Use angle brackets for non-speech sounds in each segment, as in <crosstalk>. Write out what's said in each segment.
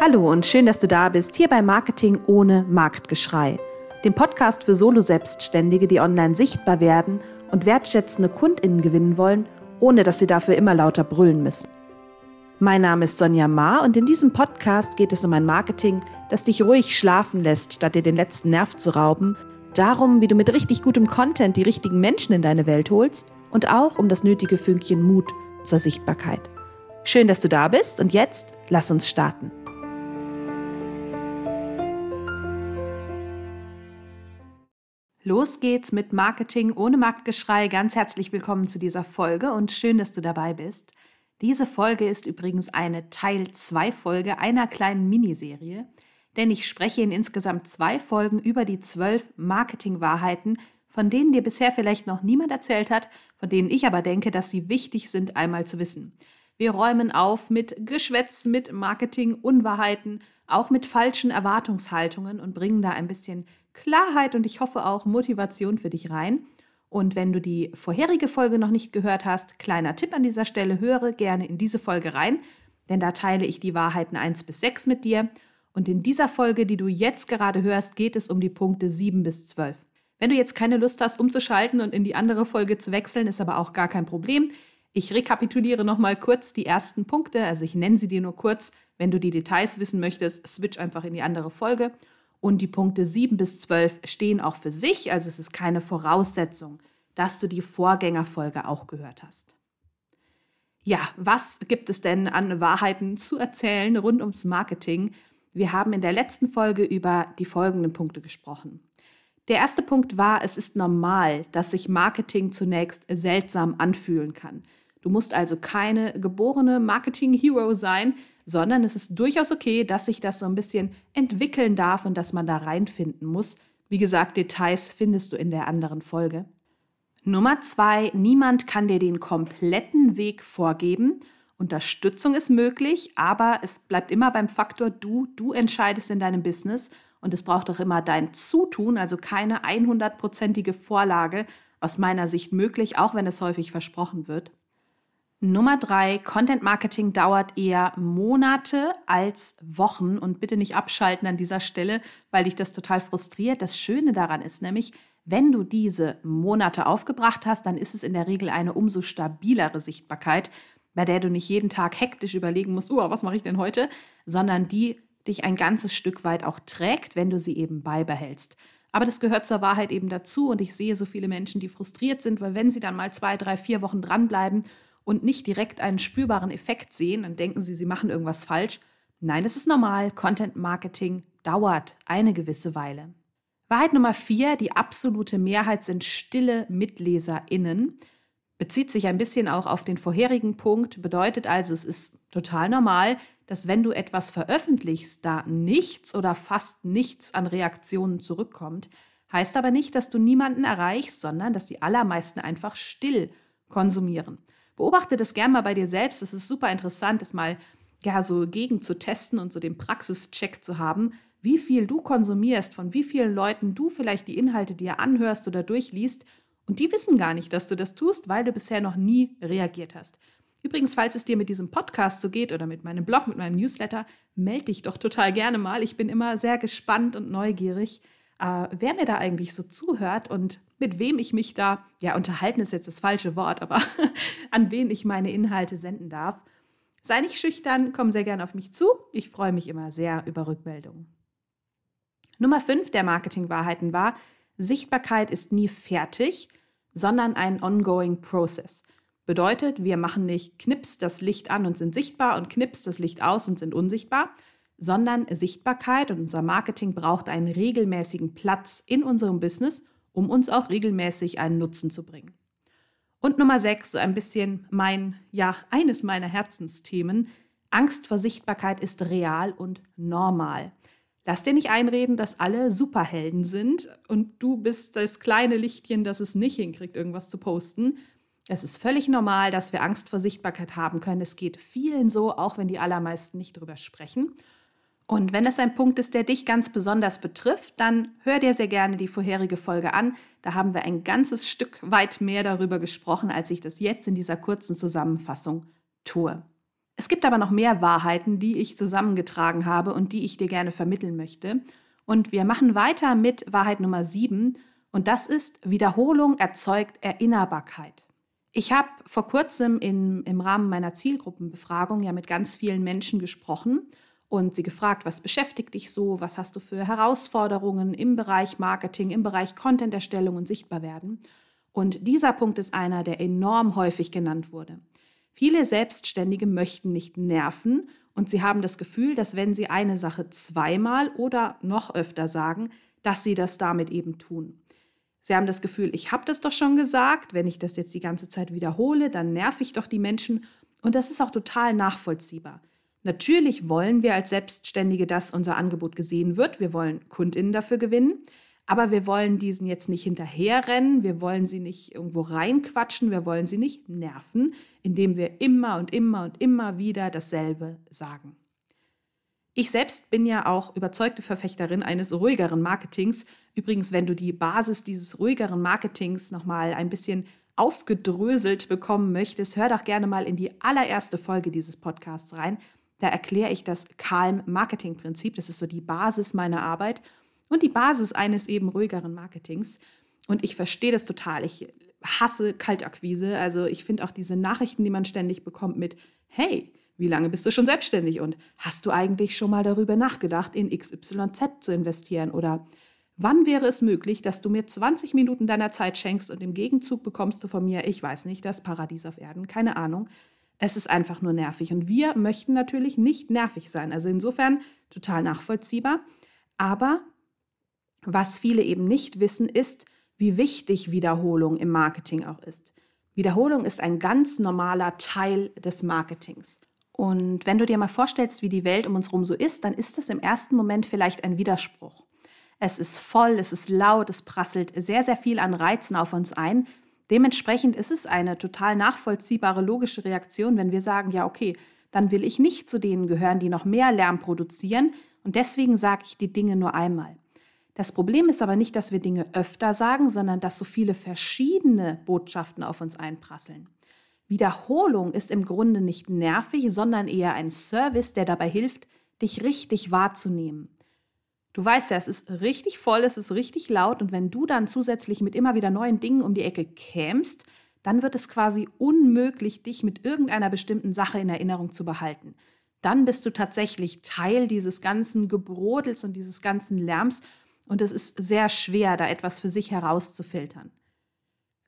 Hallo und schön, dass du da bist, hier bei Marketing ohne Marktgeschrei, dem Podcast für Solo-Selbstständige, die online sichtbar werden und wertschätzende KundInnen gewinnen wollen, ohne dass sie dafür immer lauter brüllen müssen. Mein Name ist Sonja Ma und in diesem Podcast geht es um ein Marketing, das dich ruhig schlafen lässt, statt dir den letzten Nerv zu rauben, darum, wie du mit richtig gutem Content die richtigen Menschen in deine Welt holst und auch um das nötige Fünkchen Mut zur Sichtbarkeit. Schön, dass du da bist und jetzt lass uns starten. Los geht's mit Marketing ohne Marktgeschrei. Ganz herzlich willkommen zu dieser Folge und schön, dass du dabei bist. Diese Folge ist übrigens eine Teil 2 Folge einer kleinen Miniserie, denn ich spreche in insgesamt zwei Folgen über die zwölf Marketingwahrheiten, von denen dir bisher vielleicht noch niemand erzählt hat, von denen ich aber denke, dass sie wichtig sind, einmal zu wissen. Wir räumen auf mit Geschwätz, mit Marketing-Unwahrheiten, auch mit falschen Erwartungshaltungen und bringen da ein bisschen Klarheit und ich hoffe auch Motivation für dich rein. Und wenn du die vorherige Folge noch nicht gehört hast, kleiner Tipp an dieser Stelle, höre gerne in diese Folge rein, denn da teile ich die Wahrheiten 1 bis 6 mit dir. Und in dieser Folge, die du jetzt gerade hörst, geht es um die Punkte 7 bis 12. Wenn du jetzt keine Lust hast, umzuschalten und in die andere Folge zu wechseln, ist aber auch gar kein Problem. Ich rekapituliere nochmal kurz die ersten Punkte, also ich nenne sie dir nur kurz. Wenn du die Details wissen möchtest, switch einfach in die andere Folge. Und die Punkte 7 bis 12 stehen auch für sich, also es ist keine Voraussetzung, dass du die Vorgängerfolge auch gehört hast. Ja, was gibt es denn an Wahrheiten zu erzählen rund ums Marketing? Wir haben in der letzten Folge über die folgenden Punkte gesprochen. Der erste Punkt war, es ist normal, dass sich Marketing zunächst seltsam anfühlen kann. Du musst also keine geborene Marketing-Hero sein, sondern es ist durchaus okay, dass sich das so ein bisschen entwickeln darf und dass man da reinfinden muss. Wie gesagt, Details findest du in der anderen Folge. Nummer zwei, niemand kann dir den kompletten Weg vorgeben. Unterstützung ist möglich, aber es bleibt immer beim Faktor du, du entscheidest in deinem Business und es braucht auch immer dein Zutun, also keine 100%ige Vorlage aus meiner Sicht möglich, auch wenn es häufig versprochen wird. Nummer drei, Content Marketing dauert eher Monate als Wochen und bitte nicht abschalten an dieser Stelle, weil dich das total frustriert. Das Schöne daran ist nämlich, wenn du diese Monate aufgebracht hast, dann ist es in der Regel eine umso stabilere Sichtbarkeit, bei der du nicht jeden Tag hektisch überlegen musst, oh, was mache ich denn heute, sondern die dich ein ganzes Stück weit auch trägt, wenn du sie eben beibehältst. Aber das gehört zur Wahrheit eben dazu und ich sehe so viele Menschen, die frustriert sind, weil wenn sie dann mal zwei, drei, vier Wochen dranbleiben und nicht direkt einen spürbaren Effekt sehen, dann denken sie, sie machen irgendwas falsch. Nein, das ist normal. Content Marketing dauert eine gewisse Weile. Wahrheit Nummer vier, die absolute Mehrheit sind stille MitleserInnen. Bezieht sich ein bisschen auch auf den vorherigen Punkt, bedeutet also, es ist total normal, dass wenn du etwas veröffentlichst, da nichts oder fast nichts an Reaktionen zurückkommt. Heißt aber nicht, dass du niemanden erreichst, sondern dass die allermeisten einfach still konsumieren. Beobachte das gerne mal bei dir selbst. Es ist super interessant, das mal ja so gegen zu testen und so den Praxischeck zu haben, wie viel du konsumierst, von wie vielen Leuten du vielleicht die Inhalte dir anhörst oder durchliest. Und die wissen gar nicht, dass du das tust, weil du bisher noch nie reagiert hast. Übrigens, falls es dir mit diesem Podcast so geht oder mit meinem Blog, mit meinem Newsletter, melde dich doch total gerne mal. Ich bin immer sehr gespannt und neugierig, äh, wer mir da eigentlich so zuhört und mit wem ich mich da, ja, unterhalten ist jetzt das falsche Wort, aber <laughs> an wen ich meine Inhalte senden darf. Sei nicht schüchtern, komm sehr gerne auf mich zu. Ich freue mich immer sehr über Rückmeldungen. Nummer 5 der Marketingwahrheiten war, Sichtbarkeit ist nie fertig, sondern ein ongoing process. Bedeutet, wir machen nicht Knips das Licht an und sind sichtbar und Knips das Licht aus und sind unsichtbar, sondern Sichtbarkeit und unser Marketing braucht einen regelmäßigen Platz in unserem Business, um uns auch regelmäßig einen Nutzen zu bringen. Und Nummer sechs, so ein bisschen mein, ja, eines meiner Herzensthemen. Angst vor Sichtbarkeit ist real und normal. Lass dir nicht einreden, dass alle Superhelden sind und du bist das kleine Lichtchen, das es nicht hinkriegt, irgendwas zu posten. Es ist völlig normal, dass wir Angst vor Sichtbarkeit haben können. Es geht vielen so, auch wenn die allermeisten nicht drüber sprechen. Und wenn es ein Punkt ist, der dich ganz besonders betrifft, dann hör dir sehr gerne die vorherige Folge an. Da haben wir ein ganzes Stück weit mehr darüber gesprochen, als ich das jetzt in dieser kurzen Zusammenfassung tue. Es gibt aber noch mehr Wahrheiten, die ich zusammengetragen habe und die ich dir gerne vermitteln möchte. Und wir machen weiter mit Wahrheit Nummer 7 und das ist Wiederholung erzeugt Erinnerbarkeit. Ich habe vor kurzem in, im Rahmen meiner Zielgruppenbefragung ja mit ganz vielen Menschen gesprochen und sie gefragt, was beschäftigt dich so, was hast du für Herausforderungen im Bereich Marketing, im Bereich Content-Erstellung und Sichtbarwerden. Und dieser Punkt ist einer, der enorm häufig genannt wurde. Viele Selbstständige möchten nicht nerven und sie haben das Gefühl, dass wenn sie eine Sache zweimal oder noch öfter sagen, dass sie das damit eben tun. Sie haben das Gefühl, ich habe das doch schon gesagt, wenn ich das jetzt die ganze Zeit wiederhole, dann nerv ich doch die Menschen und das ist auch total nachvollziehbar. Natürlich wollen wir als Selbstständige, dass unser Angebot gesehen wird. Wir wollen Kundinnen dafür gewinnen. Aber wir wollen diesen jetzt nicht hinterherrennen, wir wollen sie nicht irgendwo reinquatschen, wir wollen sie nicht nerven, indem wir immer und immer und immer wieder dasselbe sagen. Ich selbst bin ja auch überzeugte Verfechterin eines ruhigeren Marketings. Übrigens, wenn du die Basis dieses ruhigeren Marketings nochmal ein bisschen aufgedröselt bekommen möchtest, hör doch gerne mal in die allererste Folge dieses Podcasts rein. Da erkläre ich das Calm Marketing Prinzip. Das ist so die Basis meiner Arbeit und die Basis eines eben ruhigeren Marketings. Und ich verstehe das total. Ich hasse Kaltakquise. Also ich finde auch diese Nachrichten, die man ständig bekommt mit, hey, wie lange bist du schon selbstständig und hast du eigentlich schon mal darüber nachgedacht, in XYZ zu investieren? Oder wann wäre es möglich, dass du mir 20 Minuten deiner Zeit schenkst und im Gegenzug bekommst du von mir, ich weiß nicht, das Paradies auf Erden, keine Ahnung. Es ist einfach nur nervig. Und wir möchten natürlich nicht nervig sein. Also insofern total nachvollziehbar. Aber was viele eben nicht wissen, ist, wie wichtig Wiederholung im Marketing auch ist. Wiederholung ist ein ganz normaler Teil des Marketings. Und wenn du dir mal vorstellst, wie die Welt um uns herum so ist, dann ist es im ersten Moment vielleicht ein Widerspruch. Es ist voll, es ist laut, es prasselt sehr, sehr viel an Reizen auf uns ein, Dementsprechend ist es eine total nachvollziehbare logische Reaktion, wenn wir sagen, ja, okay, dann will ich nicht zu denen gehören, die noch mehr Lärm produzieren und deswegen sage ich die Dinge nur einmal. Das Problem ist aber nicht, dass wir Dinge öfter sagen, sondern dass so viele verschiedene Botschaften auf uns einprasseln. Wiederholung ist im Grunde nicht nervig, sondern eher ein Service, der dabei hilft, dich richtig wahrzunehmen. Du weißt ja, es ist richtig voll, es ist richtig laut und wenn du dann zusätzlich mit immer wieder neuen Dingen um die Ecke kämst, dann wird es quasi unmöglich, dich mit irgendeiner bestimmten Sache in Erinnerung zu behalten. Dann bist du tatsächlich Teil dieses ganzen Gebrodels und dieses ganzen Lärms und es ist sehr schwer, da etwas für sich herauszufiltern.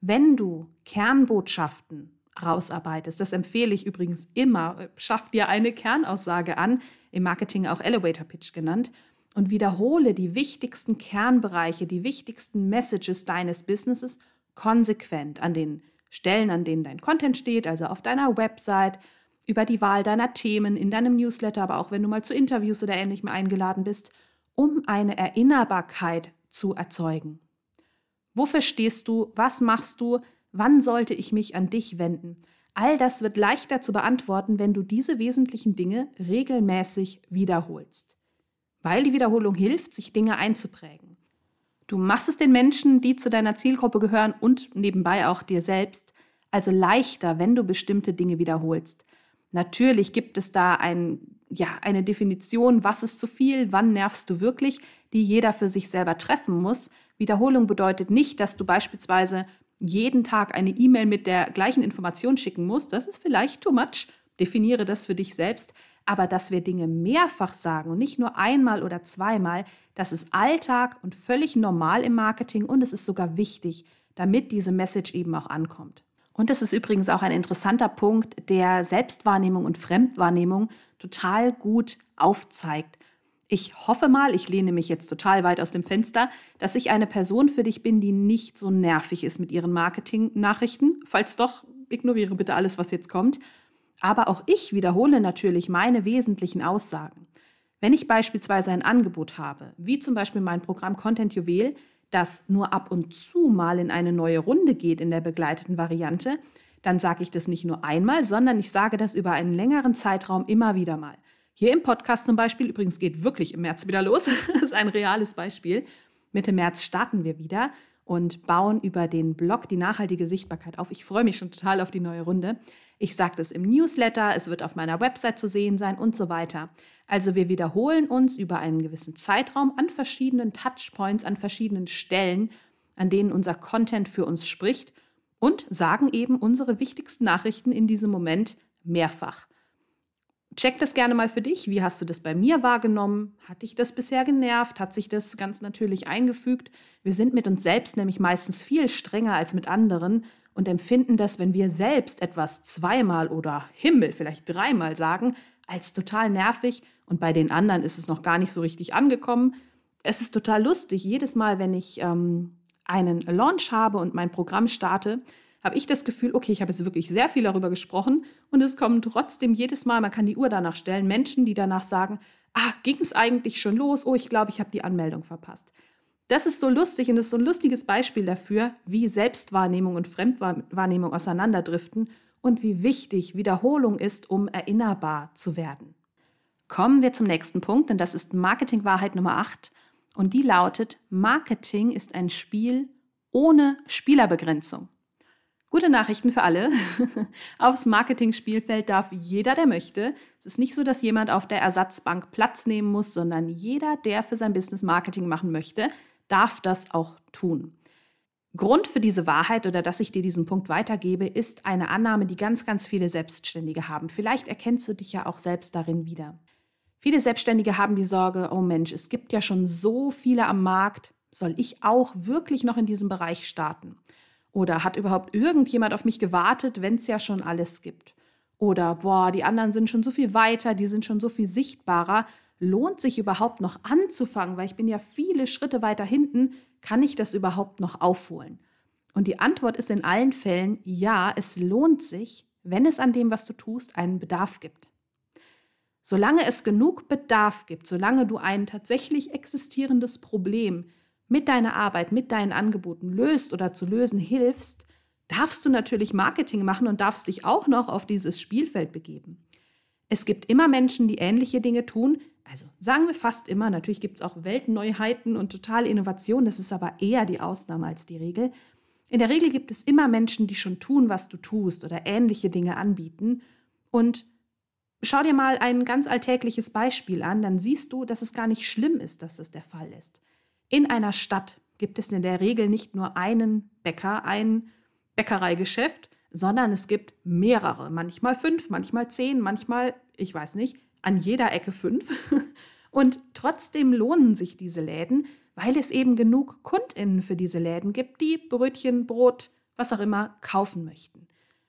Wenn du Kernbotschaften rausarbeitest, das empfehle ich übrigens immer, schaff dir eine Kernaussage an, im Marketing auch Elevator Pitch genannt, und wiederhole die wichtigsten Kernbereiche, die wichtigsten Messages deines Businesses konsequent an den Stellen, an denen dein Content steht, also auf deiner Website, über die Wahl deiner Themen, in deinem Newsletter, aber auch wenn du mal zu Interviews oder ähnlichem eingeladen bist, um eine Erinnerbarkeit zu erzeugen. Wofür stehst du? Was machst du? Wann sollte ich mich an dich wenden? All das wird leichter zu beantworten, wenn du diese wesentlichen Dinge regelmäßig wiederholst weil die Wiederholung hilft, sich Dinge einzuprägen. Du machst es den Menschen, die zu deiner Zielgruppe gehören und nebenbei auch dir selbst, also leichter, wenn du bestimmte Dinge wiederholst. Natürlich gibt es da ein, ja, eine Definition, was ist zu viel, wann nervst du wirklich, die jeder für sich selber treffen muss. Wiederholung bedeutet nicht, dass du beispielsweise jeden Tag eine E-Mail mit der gleichen Information schicken musst. Das ist vielleicht too much. Definiere das für dich selbst aber dass wir Dinge mehrfach sagen und nicht nur einmal oder zweimal, das ist Alltag und völlig normal im Marketing und es ist sogar wichtig, damit diese Message eben auch ankommt. Und das ist übrigens auch ein interessanter Punkt, der Selbstwahrnehmung und Fremdwahrnehmung total gut aufzeigt. Ich hoffe mal, ich lehne mich jetzt total weit aus dem Fenster, dass ich eine Person für dich bin, die nicht so nervig ist mit ihren Marketing-Nachrichten. Falls doch, ignoriere bitte alles, was jetzt kommt. Aber auch ich wiederhole natürlich meine wesentlichen Aussagen. Wenn ich beispielsweise ein Angebot habe, wie zum Beispiel mein Programm Content Juwel, das nur ab und zu mal in eine neue Runde geht in der begleiteten Variante, dann sage ich das nicht nur einmal, sondern ich sage das über einen längeren Zeitraum immer wieder mal. Hier im Podcast zum Beispiel, übrigens geht wirklich im März wieder los, <laughs> das ist ein reales Beispiel. Mitte März starten wir wieder und bauen über den Blog die nachhaltige Sichtbarkeit auf. Ich freue mich schon total auf die neue Runde. Ich sage das im Newsletter, es wird auf meiner Website zu sehen sein und so weiter. Also wir wiederholen uns über einen gewissen Zeitraum an verschiedenen Touchpoints, an verschiedenen Stellen, an denen unser Content für uns spricht und sagen eben unsere wichtigsten Nachrichten in diesem Moment mehrfach. Check das gerne mal für dich. Wie hast du das bei mir wahrgenommen? Hat dich das bisher genervt? Hat sich das ganz natürlich eingefügt? Wir sind mit uns selbst nämlich meistens viel strenger als mit anderen und empfinden das, wenn wir selbst etwas zweimal oder Himmel vielleicht dreimal sagen, als total nervig und bei den anderen ist es noch gar nicht so richtig angekommen. Es ist total lustig. Jedes Mal, wenn ich ähm, einen Launch habe und mein Programm starte, habe ich das Gefühl, okay, ich habe jetzt wirklich sehr viel darüber gesprochen und es kommen trotzdem jedes Mal, man kann die Uhr danach stellen, Menschen, die danach sagen, ah, ging es eigentlich schon los? Oh, ich glaube, ich habe die Anmeldung verpasst. Das ist so lustig und ist so ein lustiges Beispiel dafür, wie Selbstwahrnehmung und Fremdwahrnehmung auseinanderdriften und wie wichtig Wiederholung ist, um erinnerbar zu werden. Kommen wir zum nächsten Punkt, denn das ist Marketingwahrheit Nummer 8 und die lautet, Marketing ist ein Spiel ohne Spielerbegrenzung. Gute Nachrichten für alle. <laughs> Aufs Marketing-Spielfeld darf jeder, der möchte. Es ist nicht so, dass jemand auf der Ersatzbank Platz nehmen muss, sondern jeder, der für sein Business Marketing machen möchte, darf das auch tun. Grund für diese Wahrheit oder dass ich dir diesen Punkt weitergebe, ist eine Annahme, die ganz, ganz viele Selbstständige haben. Vielleicht erkennst du dich ja auch selbst darin wieder. Viele Selbstständige haben die Sorge, oh Mensch, es gibt ja schon so viele am Markt, soll ich auch wirklich noch in diesem Bereich starten? Oder hat überhaupt irgendjemand auf mich gewartet, wenn es ja schon alles gibt? Oder boah, die anderen sind schon so viel weiter, die sind schon so viel sichtbarer lohnt sich überhaupt noch anzufangen, weil ich bin ja viele Schritte weiter hinten, kann ich das überhaupt noch aufholen? Und die Antwort ist in allen Fällen ja, es lohnt sich, wenn es an dem, was du tust, einen Bedarf gibt. Solange es genug Bedarf gibt, solange du ein tatsächlich existierendes Problem mit deiner Arbeit, mit deinen Angeboten löst oder zu lösen hilfst, darfst du natürlich Marketing machen und darfst dich auch noch auf dieses Spielfeld begeben. Es gibt immer Menschen, die ähnliche Dinge tun, also sagen wir fast immer, natürlich gibt es auch Weltneuheiten und totale Innovation, das ist aber eher die Ausnahme als die Regel. In der Regel gibt es immer Menschen, die schon tun, was du tust oder ähnliche Dinge anbieten. Und schau dir mal ein ganz alltägliches Beispiel an, dann siehst du, dass es gar nicht schlimm ist, dass es der Fall ist. In einer Stadt gibt es in der Regel nicht nur einen Bäcker, ein Bäckereigeschäft, sondern es gibt mehrere, manchmal fünf, manchmal zehn, manchmal, ich weiß nicht, an jeder Ecke fünf. <laughs> Und trotzdem lohnen sich diese Läden, weil es eben genug KundInnen für diese Läden gibt, die Brötchen, Brot, was auch immer kaufen möchten.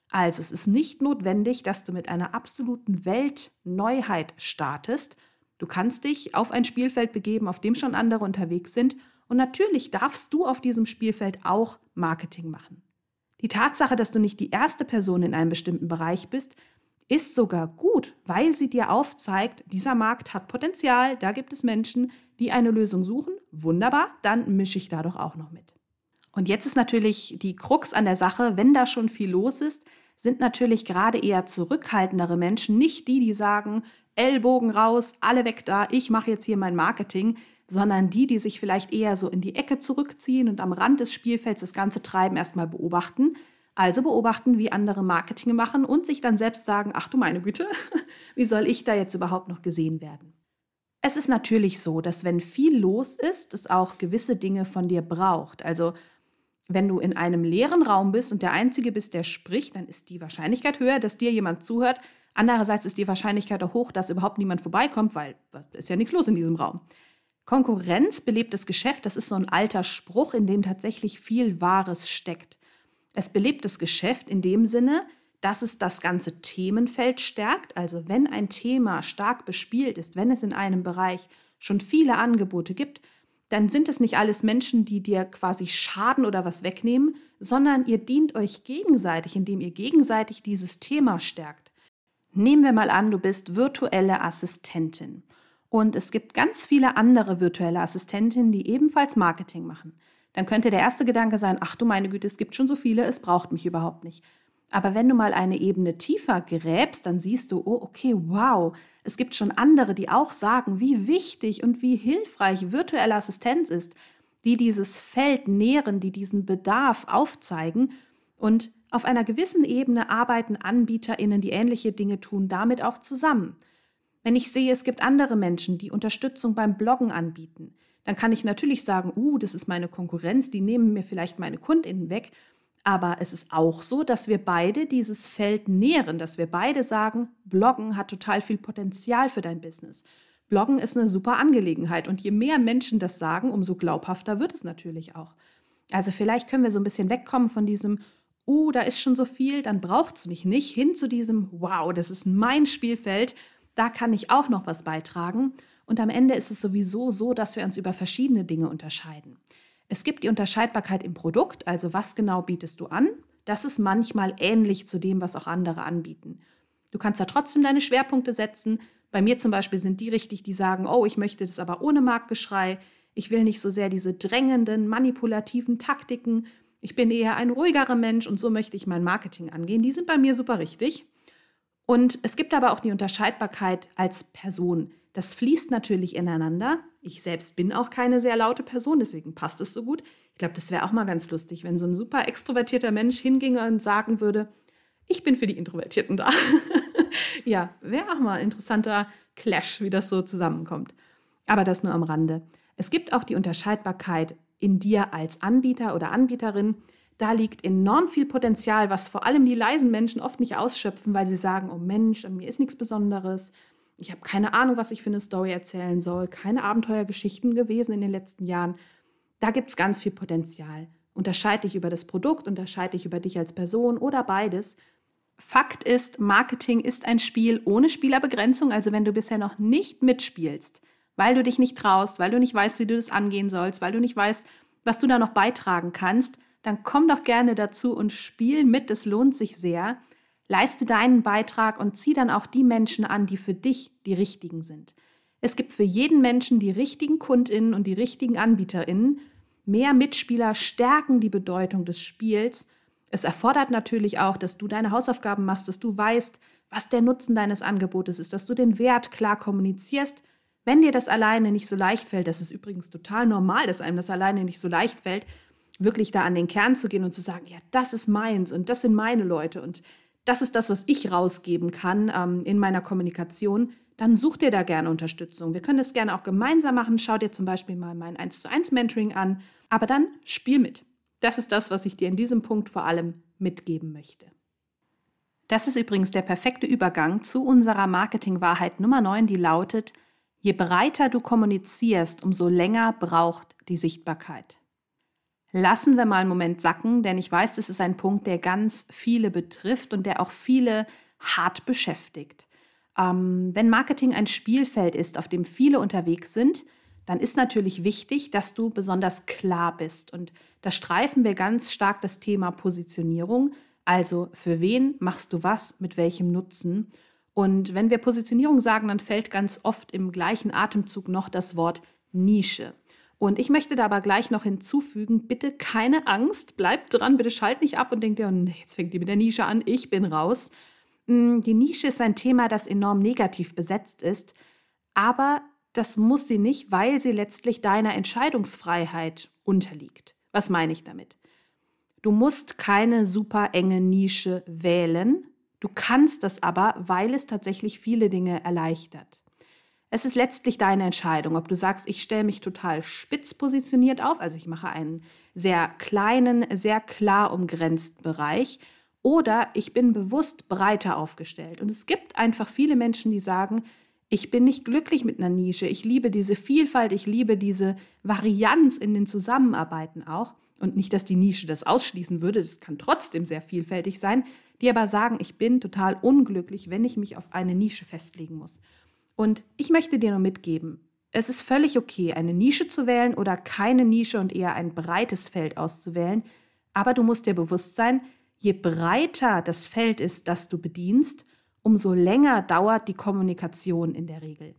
Also es ist nicht notwendig, dass du mit einer absoluten Weltneuheit startest. Du kannst dich auf ein Spielfeld begeben, auf dem schon andere unterwegs sind. Und natürlich darfst du auf diesem Spielfeld auch Marketing machen. Die Tatsache, dass du nicht die erste Person in einem bestimmten Bereich bist, ist sogar gut, weil sie dir aufzeigt, dieser Markt hat Potenzial, da gibt es Menschen, die eine Lösung suchen. Wunderbar, dann mische ich da doch auch noch mit. Und jetzt ist natürlich die Krux an der Sache, wenn da schon viel los ist, sind natürlich gerade eher zurückhaltendere Menschen nicht die, die sagen, Ellbogen raus, alle weg da, ich mache jetzt hier mein Marketing, sondern die, die sich vielleicht eher so in die Ecke zurückziehen und am Rand des Spielfelds das ganze Treiben erstmal beobachten, also beobachten, wie andere Marketing machen und sich dann selbst sagen, ach du meine Güte, <laughs> wie soll ich da jetzt überhaupt noch gesehen werden? Es ist natürlich so, dass wenn viel los ist, es auch gewisse Dinge von dir braucht. Also wenn du in einem leeren Raum bist und der Einzige bist, der spricht, dann ist die Wahrscheinlichkeit höher, dass dir jemand zuhört. Andererseits ist die Wahrscheinlichkeit auch hoch, dass überhaupt niemand vorbeikommt, weil ist ja nichts los in diesem Raum. Konkurrenz belebt das Geschäft, das ist so ein alter Spruch, in dem tatsächlich viel Wahres steckt. Es belebt das Geschäft in dem Sinne, dass es das ganze Themenfeld stärkt. Also wenn ein Thema stark bespielt ist, wenn es in einem Bereich schon viele Angebote gibt, dann sind es nicht alles Menschen, die dir quasi schaden oder was wegnehmen, sondern ihr dient euch gegenseitig, indem ihr gegenseitig dieses Thema stärkt. Nehmen wir mal an, du bist virtuelle Assistentin und es gibt ganz viele andere virtuelle Assistentinnen, die ebenfalls Marketing machen dann könnte der erste Gedanke sein, ach du meine Güte, es gibt schon so viele, es braucht mich überhaupt nicht. Aber wenn du mal eine Ebene tiefer gräbst, dann siehst du, oh, okay, wow, es gibt schon andere, die auch sagen, wie wichtig und wie hilfreich virtuelle Assistenz ist. die dieses Feld nähren, die diesen Bedarf aufzeigen und auf einer gewissen Ebene arbeiten Anbieterinnen, die ähnliche Dinge tun, damit auch zusammen. Wenn ich sehe, es gibt andere Menschen, die Unterstützung beim Bloggen anbieten, dann kann ich natürlich sagen, uh, das ist meine Konkurrenz, die nehmen mir vielleicht meine Kundinnen weg. Aber es ist auch so, dass wir beide dieses Feld nähren, dass wir beide sagen, Bloggen hat total viel Potenzial für dein Business. Bloggen ist eine super Angelegenheit und je mehr Menschen das sagen, umso glaubhafter wird es natürlich auch. Also vielleicht können wir so ein bisschen wegkommen von diesem, uh, da ist schon so viel, dann braucht es mich nicht, hin zu diesem, wow, das ist mein Spielfeld, da kann ich auch noch was beitragen. Und am Ende ist es sowieso so, dass wir uns über verschiedene Dinge unterscheiden. Es gibt die Unterscheidbarkeit im Produkt, also was genau bietest du an. Das ist manchmal ähnlich zu dem, was auch andere anbieten. Du kannst da trotzdem deine Schwerpunkte setzen. Bei mir zum Beispiel sind die richtig, die sagen, oh, ich möchte das aber ohne Marktgeschrei. Ich will nicht so sehr diese drängenden, manipulativen Taktiken. Ich bin eher ein ruhigerer Mensch und so möchte ich mein Marketing angehen. Die sind bei mir super richtig. Und es gibt aber auch die Unterscheidbarkeit als Person. Das fließt natürlich ineinander. Ich selbst bin auch keine sehr laute Person, deswegen passt es so gut. Ich glaube, das wäre auch mal ganz lustig, wenn so ein super extrovertierter Mensch hinginge und sagen würde, ich bin für die Introvertierten da. <laughs> ja, wäre auch mal ein interessanter Clash, wie das so zusammenkommt. Aber das nur am Rande. Es gibt auch die Unterscheidbarkeit in dir als Anbieter oder Anbieterin. Da liegt enorm viel Potenzial, was vor allem die leisen Menschen oft nicht ausschöpfen, weil sie sagen, oh Mensch, an mir ist nichts Besonderes ich habe keine Ahnung, was ich für eine Story erzählen soll, keine Abenteuergeschichten gewesen in den letzten Jahren. Da gibt es ganz viel Potenzial. Unterscheide dich über das Produkt, unterscheide dich über dich als Person oder beides. Fakt ist, Marketing ist ein Spiel ohne Spielerbegrenzung. Also wenn du bisher noch nicht mitspielst, weil du dich nicht traust, weil du nicht weißt, wie du das angehen sollst, weil du nicht weißt, was du da noch beitragen kannst, dann komm doch gerne dazu und spiel mit. Es lohnt sich sehr. Leiste deinen Beitrag und zieh dann auch die Menschen an, die für dich die richtigen sind. Es gibt für jeden Menschen die richtigen Kundinnen und die richtigen Anbieterinnen. Mehr Mitspieler stärken die Bedeutung des Spiels. Es erfordert natürlich auch, dass du deine Hausaufgaben machst, dass du weißt, was der Nutzen deines Angebotes ist, dass du den Wert klar kommunizierst. Wenn dir das alleine nicht so leicht fällt, das ist übrigens total normal, dass einem das alleine nicht so leicht fällt, wirklich da an den Kern zu gehen und zu sagen, ja, das ist meins und das sind meine Leute und das ist das, was ich rausgeben kann ähm, in meiner Kommunikation, dann such dir da gerne Unterstützung. Wir können das gerne auch gemeinsam machen. Schau dir zum Beispiel mal mein 1 zu 1 Mentoring an, aber dann spiel mit. Das ist das, was ich dir in diesem Punkt vor allem mitgeben möchte. Das ist übrigens der perfekte Übergang zu unserer Marketingwahrheit Nummer 9, die lautet, je breiter du kommunizierst, umso länger braucht die Sichtbarkeit lassen wir mal einen Moment sacken, denn ich weiß, das ist ein Punkt, der ganz viele betrifft und der auch viele hart beschäftigt. Ähm, wenn Marketing ein Spielfeld ist, auf dem viele unterwegs sind, dann ist natürlich wichtig, dass du besonders klar bist. Und da streifen wir ganz stark das Thema Positionierung. Also für wen machst du was, mit welchem Nutzen? Und wenn wir Positionierung sagen, dann fällt ganz oft im gleichen Atemzug noch das Wort Nische. Und ich möchte da aber gleich noch hinzufügen, bitte keine Angst, bleibt dran, bitte schalt nicht ab und denkt dir, jetzt fängt die mit der Nische an, ich bin raus. Mm, die Nische ist ein Thema, das enorm negativ besetzt ist, aber das muss sie nicht, weil sie letztlich deiner Entscheidungsfreiheit unterliegt. Was meine ich damit? Du musst keine super enge Nische wählen, du kannst das aber, weil es tatsächlich viele Dinge erleichtert. Es ist letztlich deine Entscheidung, ob du sagst, ich stelle mich total spitz positioniert auf, also ich mache einen sehr kleinen, sehr klar umgrenzten Bereich, oder ich bin bewusst breiter aufgestellt. Und es gibt einfach viele Menschen, die sagen, ich bin nicht glücklich mit einer Nische, ich liebe diese Vielfalt, ich liebe diese Varianz in den Zusammenarbeiten auch. Und nicht, dass die Nische das ausschließen würde, das kann trotzdem sehr vielfältig sein, die aber sagen, ich bin total unglücklich, wenn ich mich auf eine Nische festlegen muss. Und ich möchte dir nur mitgeben, es ist völlig okay, eine Nische zu wählen oder keine Nische und eher ein breites Feld auszuwählen, aber du musst dir bewusst sein, je breiter das Feld ist, das du bedienst, umso länger dauert die Kommunikation in der Regel.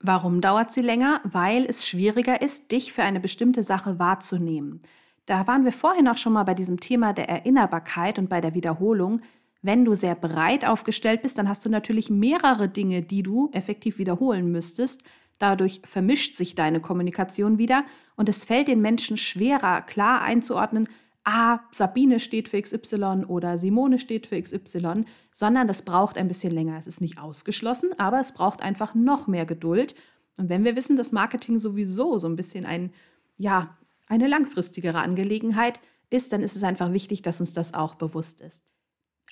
Warum dauert sie länger? Weil es schwieriger ist, dich für eine bestimmte Sache wahrzunehmen. Da waren wir vorhin auch schon mal bei diesem Thema der Erinnerbarkeit und bei der Wiederholung. Wenn du sehr breit aufgestellt bist, dann hast du natürlich mehrere Dinge, die du effektiv wiederholen müsstest. Dadurch vermischt sich deine Kommunikation wieder und es fällt den Menschen schwerer, klar einzuordnen, ah, Sabine steht für XY oder Simone steht für XY, sondern das braucht ein bisschen länger. Es ist nicht ausgeschlossen, aber es braucht einfach noch mehr Geduld. Und wenn wir wissen, dass Marketing sowieso so ein bisschen ein, ja, eine langfristigere Angelegenheit ist, dann ist es einfach wichtig, dass uns das auch bewusst ist.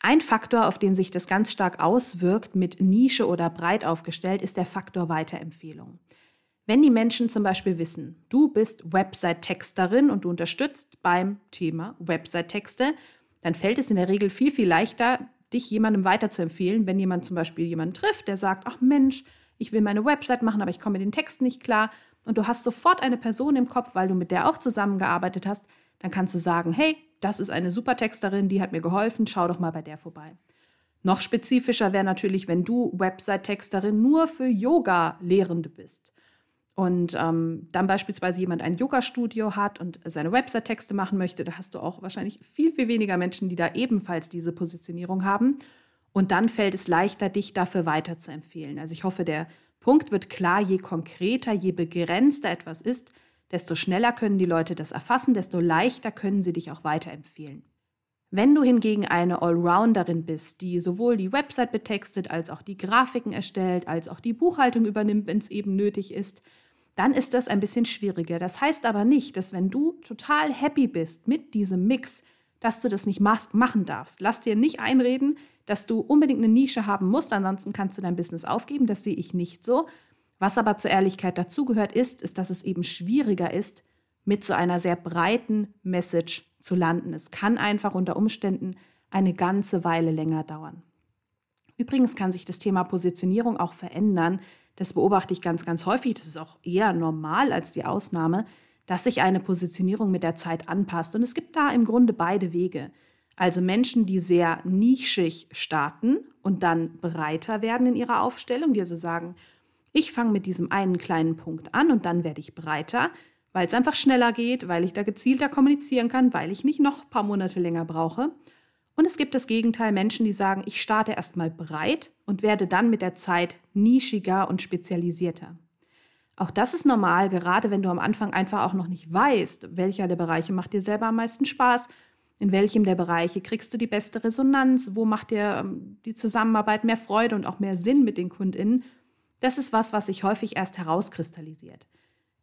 Ein Faktor, auf den sich das ganz stark auswirkt, mit Nische oder breit aufgestellt, ist der Faktor Weiterempfehlung. Wenn die Menschen zum Beispiel wissen, du bist Website-Texterin und du unterstützt beim Thema Website-Texte, dann fällt es in der Regel viel, viel leichter, dich jemandem weiterzuempfehlen, wenn jemand zum Beispiel jemanden trifft, der sagt, ach Mensch, ich will meine Website machen, aber ich komme mit den Texten nicht klar. Und du hast sofort eine Person im Kopf, weil du mit der auch zusammengearbeitet hast, dann kannst du sagen, hey, das ist eine super Texterin, die hat mir geholfen, schau doch mal bei der vorbei. Noch spezifischer wäre natürlich, wenn du Website-Texterin nur für Yoga-Lehrende bist und ähm, dann beispielsweise jemand ein Yoga-Studio hat und seine Website-Texte machen möchte, da hast du auch wahrscheinlich viel, viel weniger Menschen, die da ebenfalls diese Positionierung haben. Und dann fällt es leichter, dich dafür weiterzuempfehlen. Also ich hoffe, der Punkt wird klar, je konkreter, je begrenzter etwas ist, desto schneller können die Leute das erfassen, desto leichter können sie dich auch weiterempfehlen. Wenn du hingegen eine Allrounderin bist, die sowohl die Website betextet, als auch die Grafiken erstellt, als auch die Buchhaltung übernimmt, wenn es eben nötig ist, dann ist das ein bisschen schwieriger. Das heißt aber nicht, dass wenn du total happy bist mit diesem Mix, dass du das nicht mach machen darfst. Lass dir nicht einreden, dass du unbedingt eine Nische haben musst, ansonsten kannst du dein Business aufgeben. Das sehe ich nicht so, was aber zur Ehrlichkeit dazugehört ist, ist, dass es eben schwieriger ist, mit so einer sehr breiten Message zu landen. Es kann einfach unter Umständen eine ganze Weile länger dauern. Übrigens kann sich das Thema Positionierung auch verändern. Das beobachte ich ganz, ganz häufig. Das ist auch eher normal als die Ausnahme, dass sich eine Positionierung mit der Zeit anpasst. Und es gibt da im Grunde beide Wege. Also Menschen, die sehr nischig starten und dann breiter werden in ihrer Aufstellung, die also sagen, ich fange mit diesem einen kleinen Punkt an und dann werde ich breiter, weil es einfach schneller geht, weil ich da gezielter kommunizieren kann, weil ich nicht noch ein paar Monate länger brauche. Und es gibt das Gegenteil, Menschen, die sagen, ich starte erstmal breit und werde dann mit der Zeit nischiger und spezialisierter. Auch das ist normal, gerade wenn du am Anfang einfach auch noch nicht weißt, welcher der Bereiche macht dir selber am meisten Spaß, in welchem der Bereiche kriegst du die beste Resonanz, wo macht dir ähm, die Zusammenarbeit mehr Freude und auch mehr Sinn mit den Kundinnen. Das ist was, was sich häufig erst herauskristallisiert.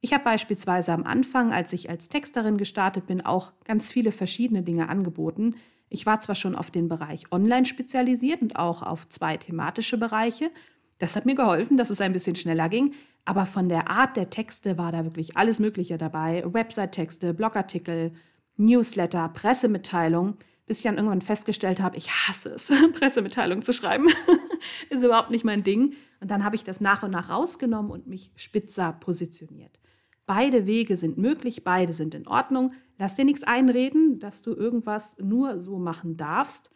Ich habe beispielsweise am Anfang, als ich als Texterin gestartet bin, auch ganz viele verschiedene Dinge angeboten. Ich war zwar schon auf den Bereich Online spezialisiert und auch auf zwei thematische Bereiche. Das hat mir geholfen, dass es ein bisschen schneller ging. Aber von der Art der Texte war da wirklich alles Mögliche dabei. Website-Texte, Blogartikel, Newsletter, Pressemitteilung bis ich dann irgendwann festgestellt habe, ich hasse es, <laughs> Pressemitteilungen zu schreiben. <laughs> ist überhaupt nicht mein Ding. Und dann habe ich das nach und nach rausgenommen und mich spitzer positioniert. Beide Wege sind möglich, beide sind in Ordnung. Lass dir nichts einreden, dass du irgendwas nur so machen darfst.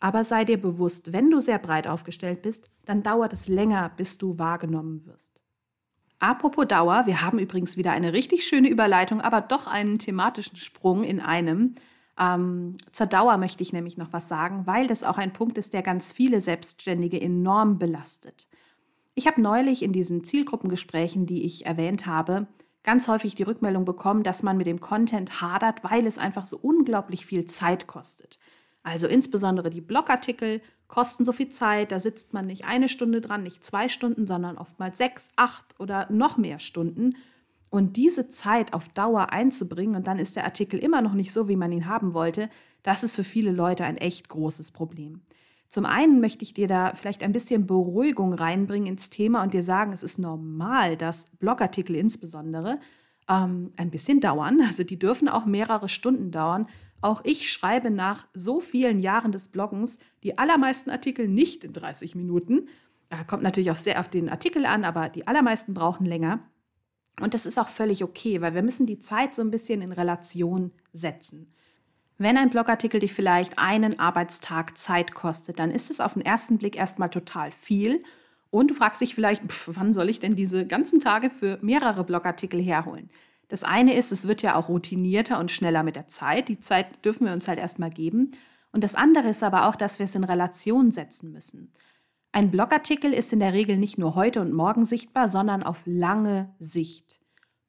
Aber sei dir bewusst, wenn du sehr breit aufgestellt bist, dann dauert es länger, bis du wahrgenommen wirst. Apropos Dauer, wir haben übrigens wieder eine richtig schöne Überleitung, aber doch einen thematischen Sprung in einem. Ähm, zur Dauer möchte ich nämlich noch was sagen, weil das auch ein Punkt ist, der ganz viele Selbstständige enorm belastet. Ich habe neulich in diesen Zielgruppengesprächen, die ich erwähnt habe, ganz häufig die Rückmeldung bekommen, dass man mit dem Content hadert, weil es einfach so unglaublich viel Zeit kostet. Also insbesondere die Blogartikel kosten so viel Zeit, da sitzt man nicht eine Stunde dran, nicht zwei Stunden, sondern oftmals sechs, acht oder noch mehr Stunden. Und diese Zeit auf Dauer einzubringen und dann ist der Artikel immer noch nicht so, wie man ihn haben wollte, das ist für viele Leute ein echt großes Problem. Zum einen möchte ich dir da vielleicht ein bisschen Beruhigung reinbringen ins Thema und dir sagen, es ist normal, dass Blogartikel insbesondere ähm, ein bisschen dauern. <laughs> Also die dürfen auch mehrere Stunden dauern. Auch ich schreibe nach so vielen Jahren des Bloggens die allermeisten Artikel nicht in 30 Minuten. Kommt natürlich auch sehr auf den Artikel an, aber die allermeisten brauchen länger. Und das ist auch völlig okay, weil wir müssen die Zeit so ein bisschen in Relation setzen. Wenn ein Blogartikel dich vielleicht einen Arbeitstag Zeit kostet, dann ist es auf den ersten Blick erstmal total viel. Und du fragst dich vielleicht, pff, wann soll ich denn diese ganzen Tage für mehrere Blogartikel herholen? Das eine ist, es wird ja auch routinierter und schneller mit der Zeit. Die Zeit dürfen wir uns halt erstmal geben. Und das andere ist aber auch, dass wir es in Relation setzen müssen. Ein Blogartikel ist in der Regel nicht nur heute und morgen sichtbar, sondern auf lange Sicht.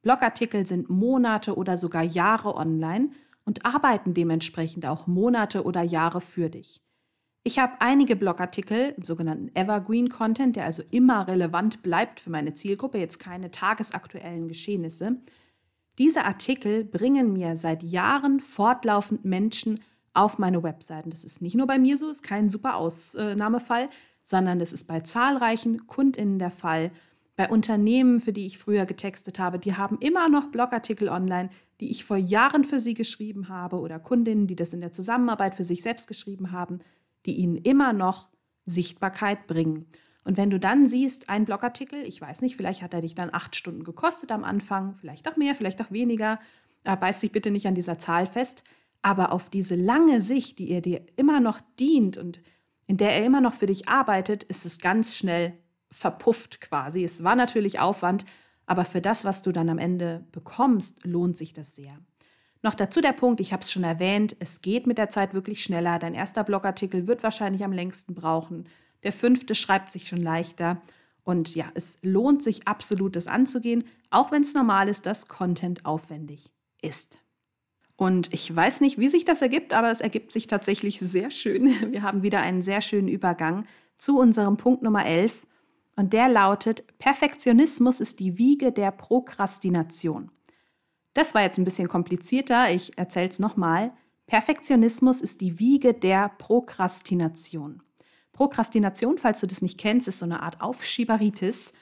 Blogartikel sind Monate oder sogar Jahre online und arbeiten dementsprechend auch Monate oder Jahre für dich. Ich habe einige Blogartikel, im sogenannten Evergreen Content, der also immer relevant bleibt für meine Zielgruppe, jetzt keine tagesaktuellen Geschehnisse. Diese Artikel bringen mir seit Jahren fortlaufend Menschen auf meine Webseiten. Das ist nicht nur bei mir so, ist kein super Ausnahmefall, sondern das ist bei zahlreichen Kundinnen der Fall. Bei Unternehmen, für die ich früher getextet habe, die haben immer noch Blogartikel online, die ich vor Jahren für sie geschrieben habe oder Kundinnen, die das in der Zusammenarbeit für sich selbst geschrieben haben, die ihnen immer noch Sichtbarkeit bringen. Und wenn du dann siehst, ein Blogartikel, ich weiß nicht, vielleicht hat er dich dann acht Stunden gekostet am Anfang, vielleicht auch mehr, vielleicht auch weniger, da beißt dich bitte nicht an dieser Zahl fest, aber auf diese lange Sicht, die er dir immer noch dient und in der er immer noch für dich arbeitet, ist es ganz schnell verpufft quasi. Es war natürlich Aufwand, aber für das, was du dann am Ende bekommst, lohnt sich das sehr. Noch dazu der Punkt, ich habe es schon erwähnt, es geht mit der Zeit wirklich schneller. Dein erster Blogartikel wird wahrscheinlich am längsten brauchen. Der fünfte schreibt sich schon leichter. Und ja, es lohnt sich absolut, das anzugehen, auch wenn es normal ist, dass Content aufwendig ist. Und ich weiß nicht, wie sich das ergibt, aber es ergibt sich tatsächlich sehr schön. <laughs> Wir haben wieder einen sehr schönen Übergang zu unserem Punkt Nummer 11. Und der lautet, Perfektionismus ist die Wiege der Prokrastination. Das war jetzt ein bisschen komplizierter, ich erzähle es nochmal. Perfektionismus ist die Wiege der Prokrastination. Prokrastination, falls du das nicht kennst, ist so eine Art Aufschieberitis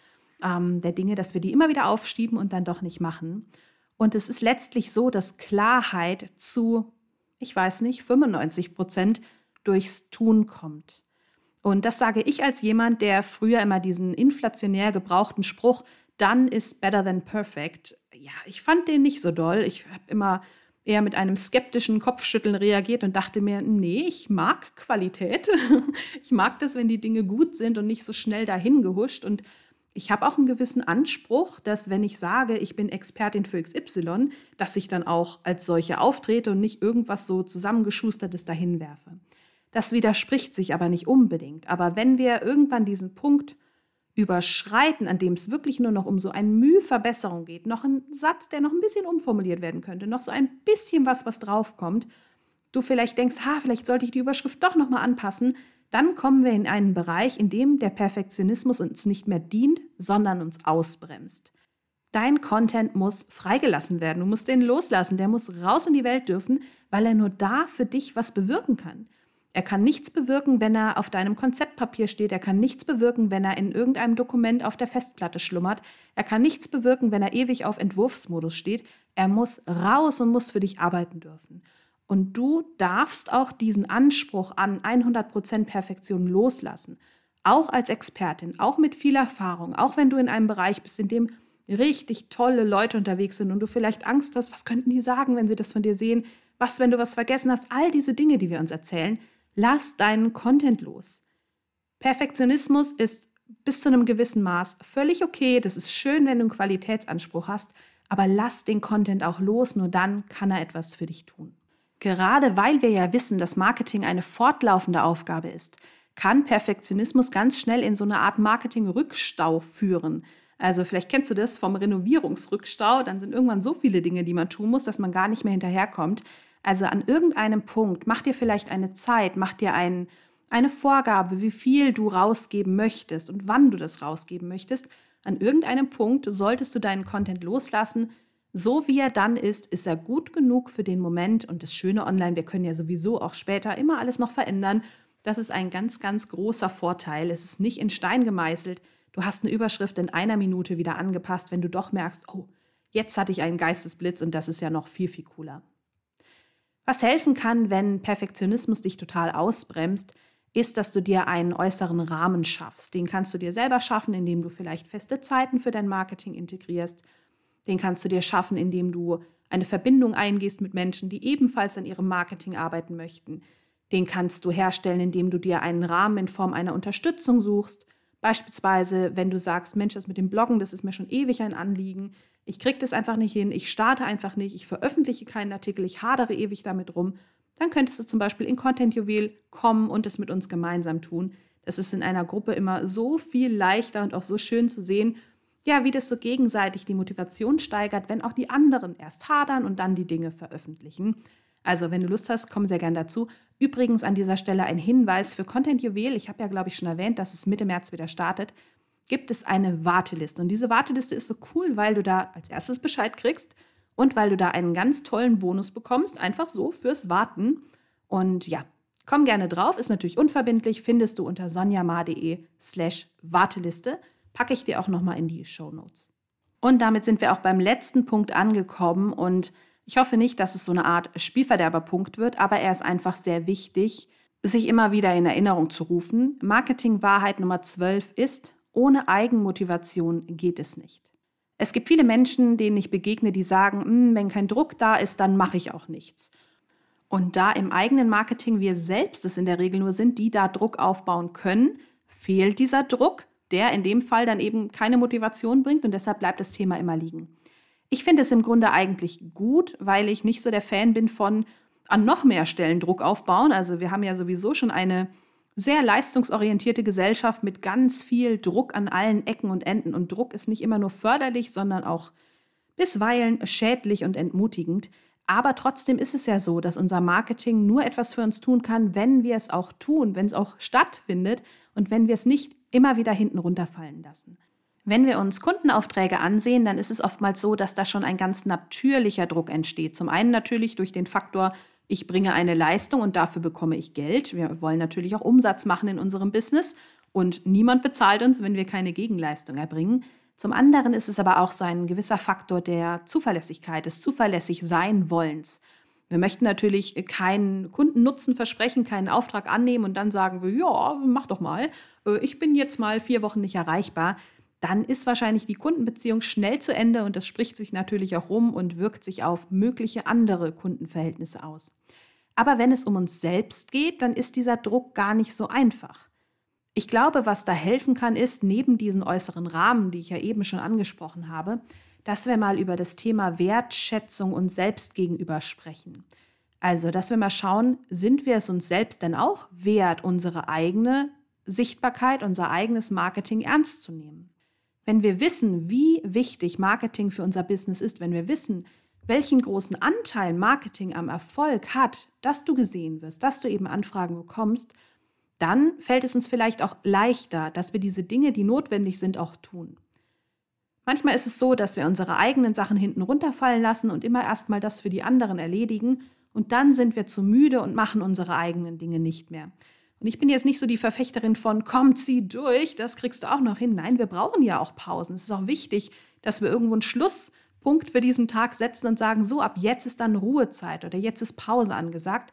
ähm, der Dinge, dass wir die immer wieder aufschieben und dann doch nicht machen. Und es ist letztlich so, dass Klarheit zu, ich weiß nicht, 95 Prozent durchs Tun kommt. Und das sage ich als jemand, der früher immer diesen inflationär gebrauchten Spruch, dann ist better than perfect. Ja, ich fand den nicht so doll. Ich habe immer eher mit einem skeptischen Kopfschütteln reagiert und dachte mir, nee, ich mag Qualität. <laughs> ich mag das, wenn die Dinge gut sind und nicht so schnell dahin gehuscht. Und ich habe auch einen gewissen Anspruch, dass wenn ich sage, ich bin Expertin für XY, dass ich dann auch als solche auftrete und nicht irgendwas so zusammengeschustertes dahin werfe. Das widerspricht sich aber nicht unbedingt. Aber wenn wir irgendwann diesen Punkt überschreiten, an dem es wirklich nur noch um so ein Mühe Verbesserung geht, noch ein Satz, der noch ein bisschen umformuliert werden könnte, noch so ein bisschen was, was draufkommt, du vielleicht denkst, ha, vielleicht sollte ich die Überschrift doch noch mal anpassen, dann kommen wir in einen Bereich, in dem der Perfektionismus uns nicht mehr dient, sondern uns ausbremst. Dein Content muss freigelassen werden, du musst den loslassen, der muss raus in die Welt dürfen, weil er nur da für dich was bewirken kann. Er kann nichts bewirken, wenn er auf deinem Konzeptpapier steht. Er kann nichts bewirken, wenn er in irgendeinem Dokument auf der Festplatte schlummert. Er kann nichts bewirken, wenn er ewig auf Entwurfsmodus steht. Er muss raus und muss für dich arbeiten dürfen. Und du darfst auch diesen Anspruch an 100% Perfektion loslassen. Auch als Expertin, auch mit viel Erfahrung, auch wenn du in einem Bereich bist, in dem richtig tolle Leute unterwegs sind und du vielleicht Angst hast, was könnten die sagen, wenn sie das von dir sehen? Was, wenn du was vergessen hast? All diese Dinge, die wir uns erzählen, Lass deinen Content los. Perfektionismus ist bis zu einem gewissen Maß völlig okay. Das ist schön, wenn du einen Qualitätsanspruch hast, aber lass den Content auch los, nur dann kann er etwas für dich tun. Gerade weil wir ja wissen, dass Marketing eine fortlaufende Aufgabe ist, kann Perfektionismus ganz schnell in so eine Art Marketing-Rückstau führen. Also vielleicht kennst du das vom Renovierungsrückstau, dann sind irgendwann so viele Dinge, die man tun muss, dass man gar nicht mehr hinterherkommt. Also an irgendeinem Punkt, mach dir vielleicht eine Zeit, mach dir ein, eine Vorgabe, wie viel du rausgeben möchtest und wann du das rausgeben möchtest. An irgendeinem Punkt solltest du deinen Content loslassen. So wie er dann ist, ist er gut genug für den Moment. Und das Schöne online, wir können ja sowieso auch später immer alles noch verändern. Das ist ein ganz, ganz großer Vorteil. Es ist nicht in Stein gemeißelt. Du hast eine Überschrift in einer Minute wieder angepasst, wenn du doch merkst, oh, jetzt hatte ich einen Geistesblitz und das ist ja noch viel, viel cooler. Was helfen kann, wenn Perfektionismus dich total ausbremst, ist, dass du dir einen äußeren Rahmen schaffst. Den kannst du dir selber schaffen, indem du vielleicht feste Zeiten für dein Marketing integrierst. Den kannst du dir schaffen, indem du eine Verbindung eingehst mit Menschen, die ebenfalls an ihrem Marketing arbeiten möchten. Den kannst du herstellen, indem du dir einen Rahmen in Form einer Unterstützung suchst. Beispielsweise, wenn du sagst, Mensch, das mit dem Bloggen, das ist mir schon ewig ein Anliegen. Ich kriege das einfach nicht hin, ich starte einfach nicht, ich veröffentliche keinen Artikel, ich hadere ewig damit rum. dann könntest du zum Beispiel in Content Juwel kommen und es mit uns gemeinsam tun. Das ist in einer Gruppe immer so viel leichter und auch so schön zu sehen, ja, wie das so gegenseitig die Motivation steigert, wenn auch die anderen erst hadern und dann die Dinge veröffentlichen. Also, wenn du Lust hast, komm sehr gern dazu. Übrigens an dieser Stelle ein Hinweis für Content Juwel. Ich habe ja, glaube ich, schon erwähnt, dass es Mitte März wieder startet. Gibt es eine Warteliste. Und diese Warteliste ist so cool, weil du da als erstes Bescheid kriegst und weil du da einen ganz tollen Bonus bekommst, einfach so fürs Warten. Und ja, komm gerne drauf, ist natürlich unverbindlich, findest du unter sonjamar.de slash Warteliste. Packe ich dir auch nochmal in die Show Notes. Und damit sind wir auch beim letzten Punkt angekommen und ich hoffe nicht, dass es so eine Art Spielverderberpunkt wird, aber er ist einfach sehr wichtig, sich immer wieder in Erinnerung zu rufen. Marketing-Wahrheit Nummer 12 ist, ohne Eigenmotivation geht es nicht. Es gibt viele Menschen, denen ich begegne, die sagen, hm, wenn kein Druck da ist, dann mache ich auch nichts. Und da im eigenen Marketing wir selbst es in der Regel nur sind, die da Druck aufbauen können, fehlt dieser Druck, der in dem Fall dann eben keine Motivation bringt und deshalb bleibt das Thema immer liegen. Ich finde es im Grunde eigentlich gut, weil ich nicht so der Fan bin von an noch mehr Stellen Druck aufbauen. Also wir haben ja sowieso schon eine sehr leistungsorientierte Gesellschaft mit ganz viel Druck an allen Ecken und Enden. Und Druck ist nicht immer nur förderlich, sondern auch bisweilen schädlich und entmutigend. Aber trotzdem ist es ja so, dass unser Marketing nur etwas für uns tun kann, wenn wir es auch tun, wenn es auch stattfindet und wenn wir es nicht immer wieder hinten runterfallen lassen. Wenn wir uns Kundenaufträge ansehen, dann ist es oftmals so, dass da schon ein ganz natürlicher Druck entsteht. Zum einen natürlich durch den Faktor, ich bringe eine Leistung und dafür bekomme ich Geld. Wir wollen natürlich auch Umsatz machen in unserem Business und niemand bezahlt uns, wenn wir keine Gegenleistung erbringen. Zum anderen ist es aber auch so ein gewisser Faktor der Zuverlässigkeit, des zuverlässig sein Wollens. Wir möchten natürlich keinen Kundennutzen versprechen, keinen Auftrag annehmen und dann sagen wir, ja, mach doch mal, äh, ich bin jetzt mal vier Wochen nicht erreichbar. Dann ist wahrscheinlich die Kundenbeziehung schnell zu Ende und das spricht sich natürlich auch rum und wirkt sich auf mögliche andere Kundenverhältnisse aus. Aber wenn es um uns selbst geht, dann ist dieser Druck gar nicht so einfach. Ich glaube, was da helfen kann, ist, neben diesen äußeren Rahmen, die ich ja eben schon angesprochen habe, dass wir mal über das Thema Wertschätzung uns selbst gegenüber sprechen. Also, dass wir mal schauen, sind wir es uns selbst denn auch wert, unsere eigene Sichtbarkeit, unser eigenes Marketing ernst zu nehmen? Wenn wir wissen, wie wichtig Marketing für unser Business ist, wenn wir wissen, welchen großen Anteil Marketing am Erfolg hat, dass du gesehen wirst, dass du eben Anfragen bekommst, dann fällt es uns vielleicht auch leichter, dass wir diese Dinge, die notwendig sind, auch tun. Manchmal ist es so, dass wir unsere eigenen Sachen hinten runterfallen lassen und immer erstmal das für die anderen erledigen und dann sind wir zu müde und machen unsere eigenen Dinge nicht mehr. Und ich bin jetzt nicht so die Verfechterin von, komm, zieh durch, das kriegst du auch noch hin. Nein, wir brauchen ja auch Pausen. Es ist auch wichtig, dass wir irgendwo einen Schluss Punkt für diesen Tag setzen und sagen, so, ab jetzt ist dann Ruhezeit oder jetzt ist Pause angesagt.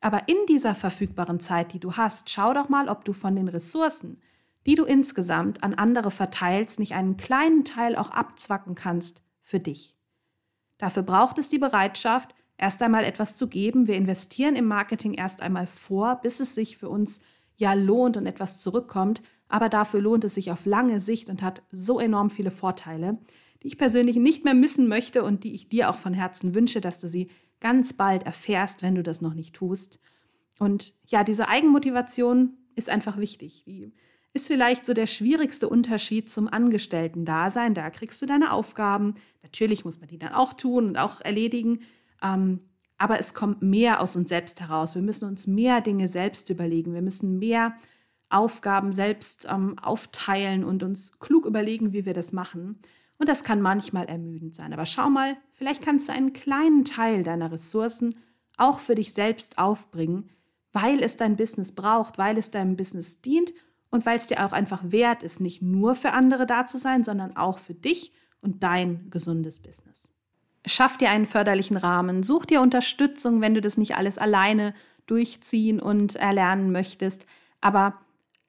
Aber in dieser verfügbaren Zeit, die du hast, schau doch mal, ob du von den Ressourcen, die du insgesamt an andere verteilst, nicht einen kleinen Teil auch abzwacken kannst für dich. Dafür braucht es die Bereitschaft, erst einmal etwas zu geben. Wir investieren im Marketing erst einmal vor, bis es sich für uns ja lohnt und etwas zurückkommt. Aber dafür lohnt es sich auf lange Sicht und hat so enorm viele Vorteile die ich persönlich nicht mehr missen möchte und die ich dir auch von Herzen wünsche, dass du sie ganz bald erfährst, wenn du das noch nicht tust. Und ja, diese Eigenmotivation ist einfach wichtig. Die ist vielleicht so der schwierigste Unterschied zum Angestellten-Dasein. Da kriegst du deine Aufgaben. Natürlich muss man die dann auch tun und auch erledigen. Ähm, aber es kommt mehr aus uns selbst heraus. Wir müssen uns mehr Dinge selbst überlegen. Wir müssen mehr Aufgaben selbst ähm, aufteilen und uns klug überlegen, wie wir das machen. Und das kann manchmal ermüdend sein. Aber schau mal, vielleicht kannst du einen kleinen Teil deiner Ressourcen auch für dich selbst aufbringen, weil es dein Business braucht, weil es deinem Business dient und weil es dir auch einfach wert ist, nicht nur für andere da zu sein, sondern auch für dich und dein gesundes Business. Schaff dir einen förderlichen Rahmen, such dir Unterstützung, wenn du das nicht alles alleine durchziehen und erlernen möchtest. Aber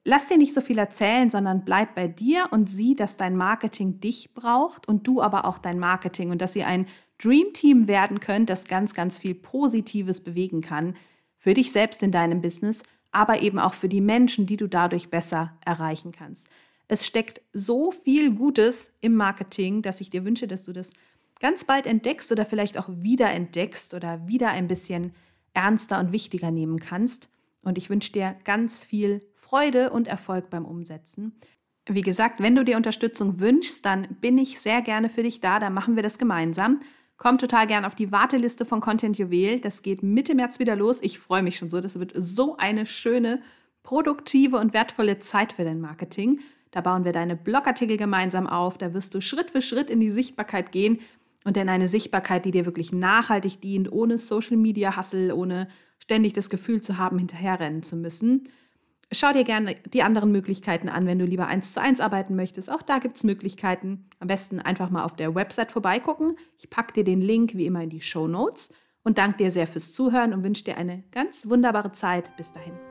Lass dir nicht so viel erzählen, sondern bleib bei dir und sieh, dass dein Marketing dich braucht und du aber auch dein Marketing und dass ihr ein Dream Team werden könnt, das ganz, ganz viel Positives bewegen kann für dich selbst in deinem Business, aber eben auch für die Menschen, die du dadurch besser erreichen kannst. Es steckt so viel Gutes im Marketing, dass ich dir wünsche, dass du das ganz bald entdeckst oder vielleicht auch wieder entdeckst oder wieder ein bisschen ernster und wichtiger nehmen kannst. Und ich wünsche dir ganz viel Freude und Erfolg beim Umsetzen. Wie gesagt, wenn du dir Unterstützung wünschst, dann bin ich sehr gerne für dich da. Dann machen wir das gemeinsam. Komm total gerne auf die Warteliste von Content Juwel. Das geht Mitte März wieder los. Ich freue mich schon so. Das wird so eine schöne, produktive und wertvolle Zeit für dein Marketing. Da bauen wir deine Blogartikel gemeinsam auf. Da wirst du Schritt für Schritt in die Sichtbarkeit gehen und in eine Sichtbarkeit, die dir wirklich nachhaltig dient, ohne Social Media Hustle, ohne ständig das Gefühl zu haben, hinterherrennen zu müssen. Schau dir gerne die anderen Möglichkeiten an, wenn du lieber eins zu eins arbeiten möchtest. Auch da gibt es Möglichkeiten. Am besten einfach mal auf der Website vorbeigucken. Ich packe dir den Link wie immer in die Show Notes und danke dir sehr fürs Zuhören und wünsche dir eine ganz wunderbare Zeit. Bis dahin.